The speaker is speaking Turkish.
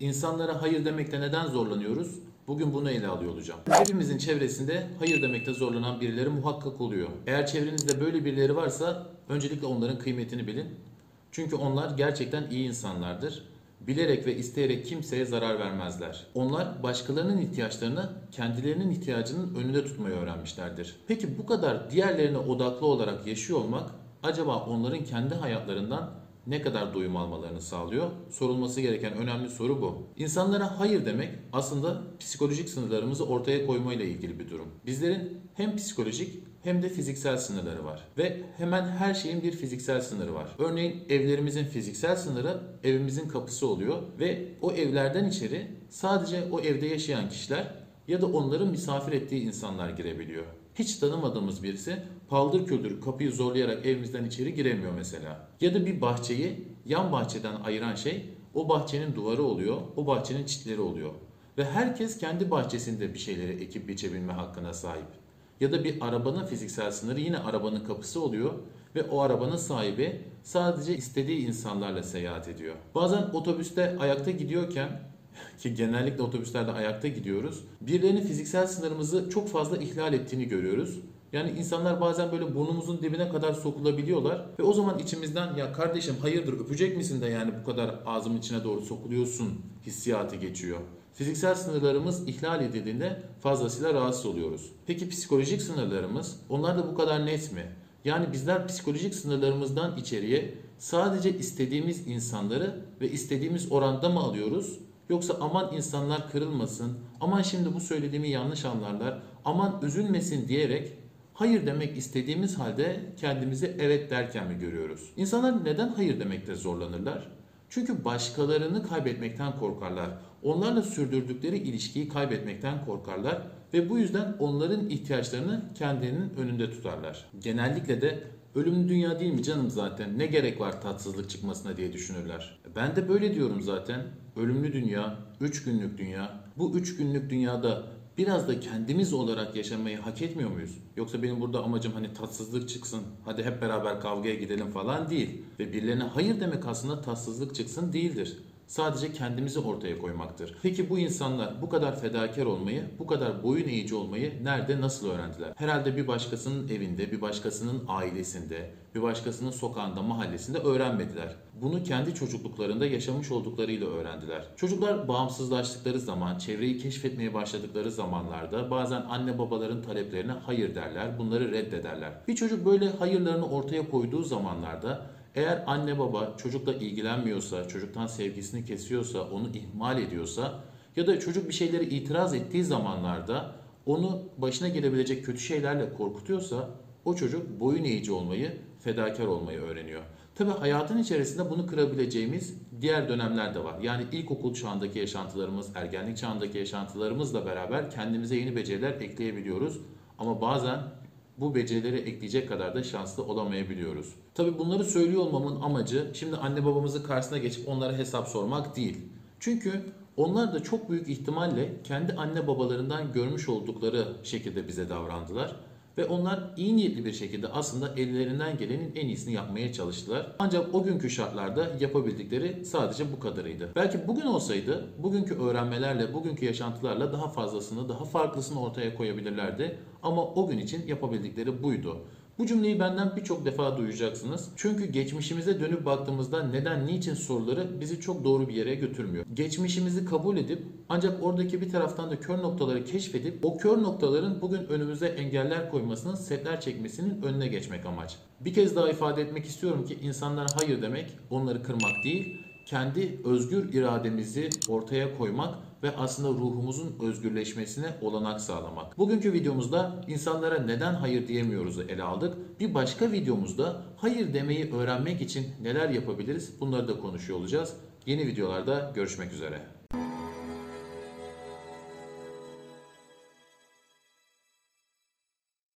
İnsanlara hayır demekte neden zorlanıyoruz? Bugün bunu ele alıyor olacağım. Hepimizin çevresinde hayır demekte zorlanan birileri muhakkak oluyor. Eğer çevrenizde böyle birileri varsa öncelikle onların kıymetini bilin. Çünkü onlar gerçekten iyi insanlardır. Bilerek ve isteyerek kimseye zarar vermezler. Onlar başkalarının ihtiyaçlarını kendilerinin ihtiyacının önünde tutmayı öğrenmişlerdir. Peki bu kadar diğerlerine odaklı olarak yaşıyor olmak acaba onların kendi hayatlarından ne kadar doyum almalarını sağlıyor? Sorulması gereken önemli soru bu. İnsanlara hayır demek aslında psikolojik sınırlarımızı ortaya koymayla ilgili bir durum. Bizlerin hem psikolojik hem de fiziksel sınırları var. Ve hemen her şeyin bir fiziksel sınırı var. Örneğin evlerimizin fiziksel sınırı evimizin kapısı oluyor ve o evlerden içeri sadece o evde yaşayan kişiler ya da onların misafir ettiği insanlar girebiliyor. Hiç tanımadığımız birisi paldır küldür kapıyı zorlayarak evimizden içeri giremiyor mesela. Ya da bir bahçeyi yan bahçeden ayıran şey o bahçenin duvarı oluyor, o bahçenin çitleri oluyor. Ve herkes kendi bahçesinde bir şeyleri ekip biçebilme hakkına sahip. Ya da bir arabanın fiziksel sınırı yine arabanın kapısı oluyor ve o arabanın sahibi sadece istediği insanlarla seyahat ediyor. Bazen otobüste ayakta gidiyorken ki genellikle otobüslerde ayakta gidiyoruz. Birilerinin fiziksel sınırımızı çok fazla ihlal ettiğini görüyoruz. Yani insanlar bazen böyle burnumuzun dibine kadar sokulabiliyorlar ve o zaman içimizden ya kardeşim hayırdır öpecek misin de yani bu kadar ağzımın içine doğru sokuluyorsun hissiyatı geçiyor. Fiziksel sınırlarımız ihlal edildiğinde fazlasıyla rahatsız oluyoruz. Peki psikolojik sınırlarımız onlar da bu kadar net mi? Yani bizler psikolojik sınırlarımızdan içeriye sadece istediğimiz insanları ve istediğimiz oranda mı alıyoruz? Yoksa aman insanlar kırılmasın, aman şimdi bu söylediğimi yanlış anlarlar, aman üzülmesin diyerek hayır demek istediğimiz halde kendimizi evet derken mi görüyoruz? İnsanlar neden hayır demekte zorlanırlar? Çünkü başkalarını kaybetmekten korkarlar. Onlarla sürdürdükleri ilişkiyi kaybetmekten korkarlar ve bu yüzden onların ihtiyaçlarını kendilerinin önünde tutarlar. Genellikle de ölümlü dünya değil mi canım zaten ne gerek var tatsızlık çıkmasına diye düşünürler. Ben de böyle diyorum zaten. Ölümlü dünya, 3 günlük dünya. Bu 3 günlük dünyada biraz da kendimiz olarak yaşamayı hak etmiyor muyuz? Yoksa benim burada amacım hani tatsızlık çıksın, hadi hep beraber kavgaya gidelim falan değil. Ve birilerine hayır demek aslında tatsızlık çıksın değildir. Sadece kendimizi ortaya koymaktır. Peki bu insanlar bu kadar fedakar olmayı, bu kadar boyun eğici olmayı nerede, nasıl öğrendiler? Herhalde bir başkasının evinde, bir başkasının ailesinde, bir başkasının sokağında, mahallesinde öğrenmediler. Bunu kendi çocukluklarında yaşamış olduklarıyla öğrendiler. Çocuklar bağımsızlaştıkları zaman, çevreyi keşfetmeye başladıkları zamanlarda bazen anne babaların taleplerine hayır derler, bunları reddederler. Bir çocuk böyle hayırlarını ortaya koyduğu zamanlarda eğer anne baba çocukla ilgilenmiyorsa, çocuktan sevgisini kesiyorsa, onu ihmal ediyorsa ya da çocuk bir şeyleri itiraz ettiği zamanlarda onu başına gelebilecek kötü şeylerle korkutuyorsa o çocuk boyun eğici olmayı, fedakar olmayı öğreniyor. Tabi hayatın içerisinde bunu kırabileceğimiz diğer dönemler de var. Yani ilkokul çağındaki yaşantılarımız, ergenlik çağındaki yaşantılarımızla beraber kendimize yeni beceriler ekleyebiliyoruz. Ama bazen bu becerileri ekleyecek kadar da şanslı olamayabiliyoruz. Tabi bunları söylüyor olmamın amacı şimdi anne babamızın karşısına geçip onlara hesap sormak değil. Çünkü onlar da çok büyük ihtimalle kendi anne babalarından görmüş oldukları şekilde bize davrandılar. Ve onlar iyi niyetli bir şekilde aslında ellerinden gelenin en iyisini yapmaya çalıştılar. Ancak o günkü şartlarda yapabildikleri sadece bu kadarıydı. Belki bugün olsaydı, bugünkü öğrenmelerle, bugünkü yaşantılarla daha fazlasını, daha farklısını ortaya koyabilirlerdi. Ama o gün için yapabildikleri buydu. Bu cümleyi benden birçok defa duyacaksınız. Çünkü geçmişimize dönüp baktığımızda neden, niçin soruları bizi çok doğru bir yere götürmüyor. Geçmişimizi kabul edip ancak oradaki bir taraftan da kör noktaları keşfedip o kör noktaların bugün önümüze engeller koymasının, setler çekmesinin önüne geçmek amaç. Bir kez daha ifade etmek istiyorum ki insanlara hayır demek onları kırmak değil, kendi özgür irademizi ortaya koymak ve aslında ruhumuzun özgürleşmesine olanak sağlamak. Bugünkü videomuzda insanlara neden hayır diyemiyoruzu ele aldık. Bir başka videomuzda hayır demeyi öğrenmek için neler yapabiliriz bunları da konuşuyor olacağız. Yeni videolarda görüşmek üzere.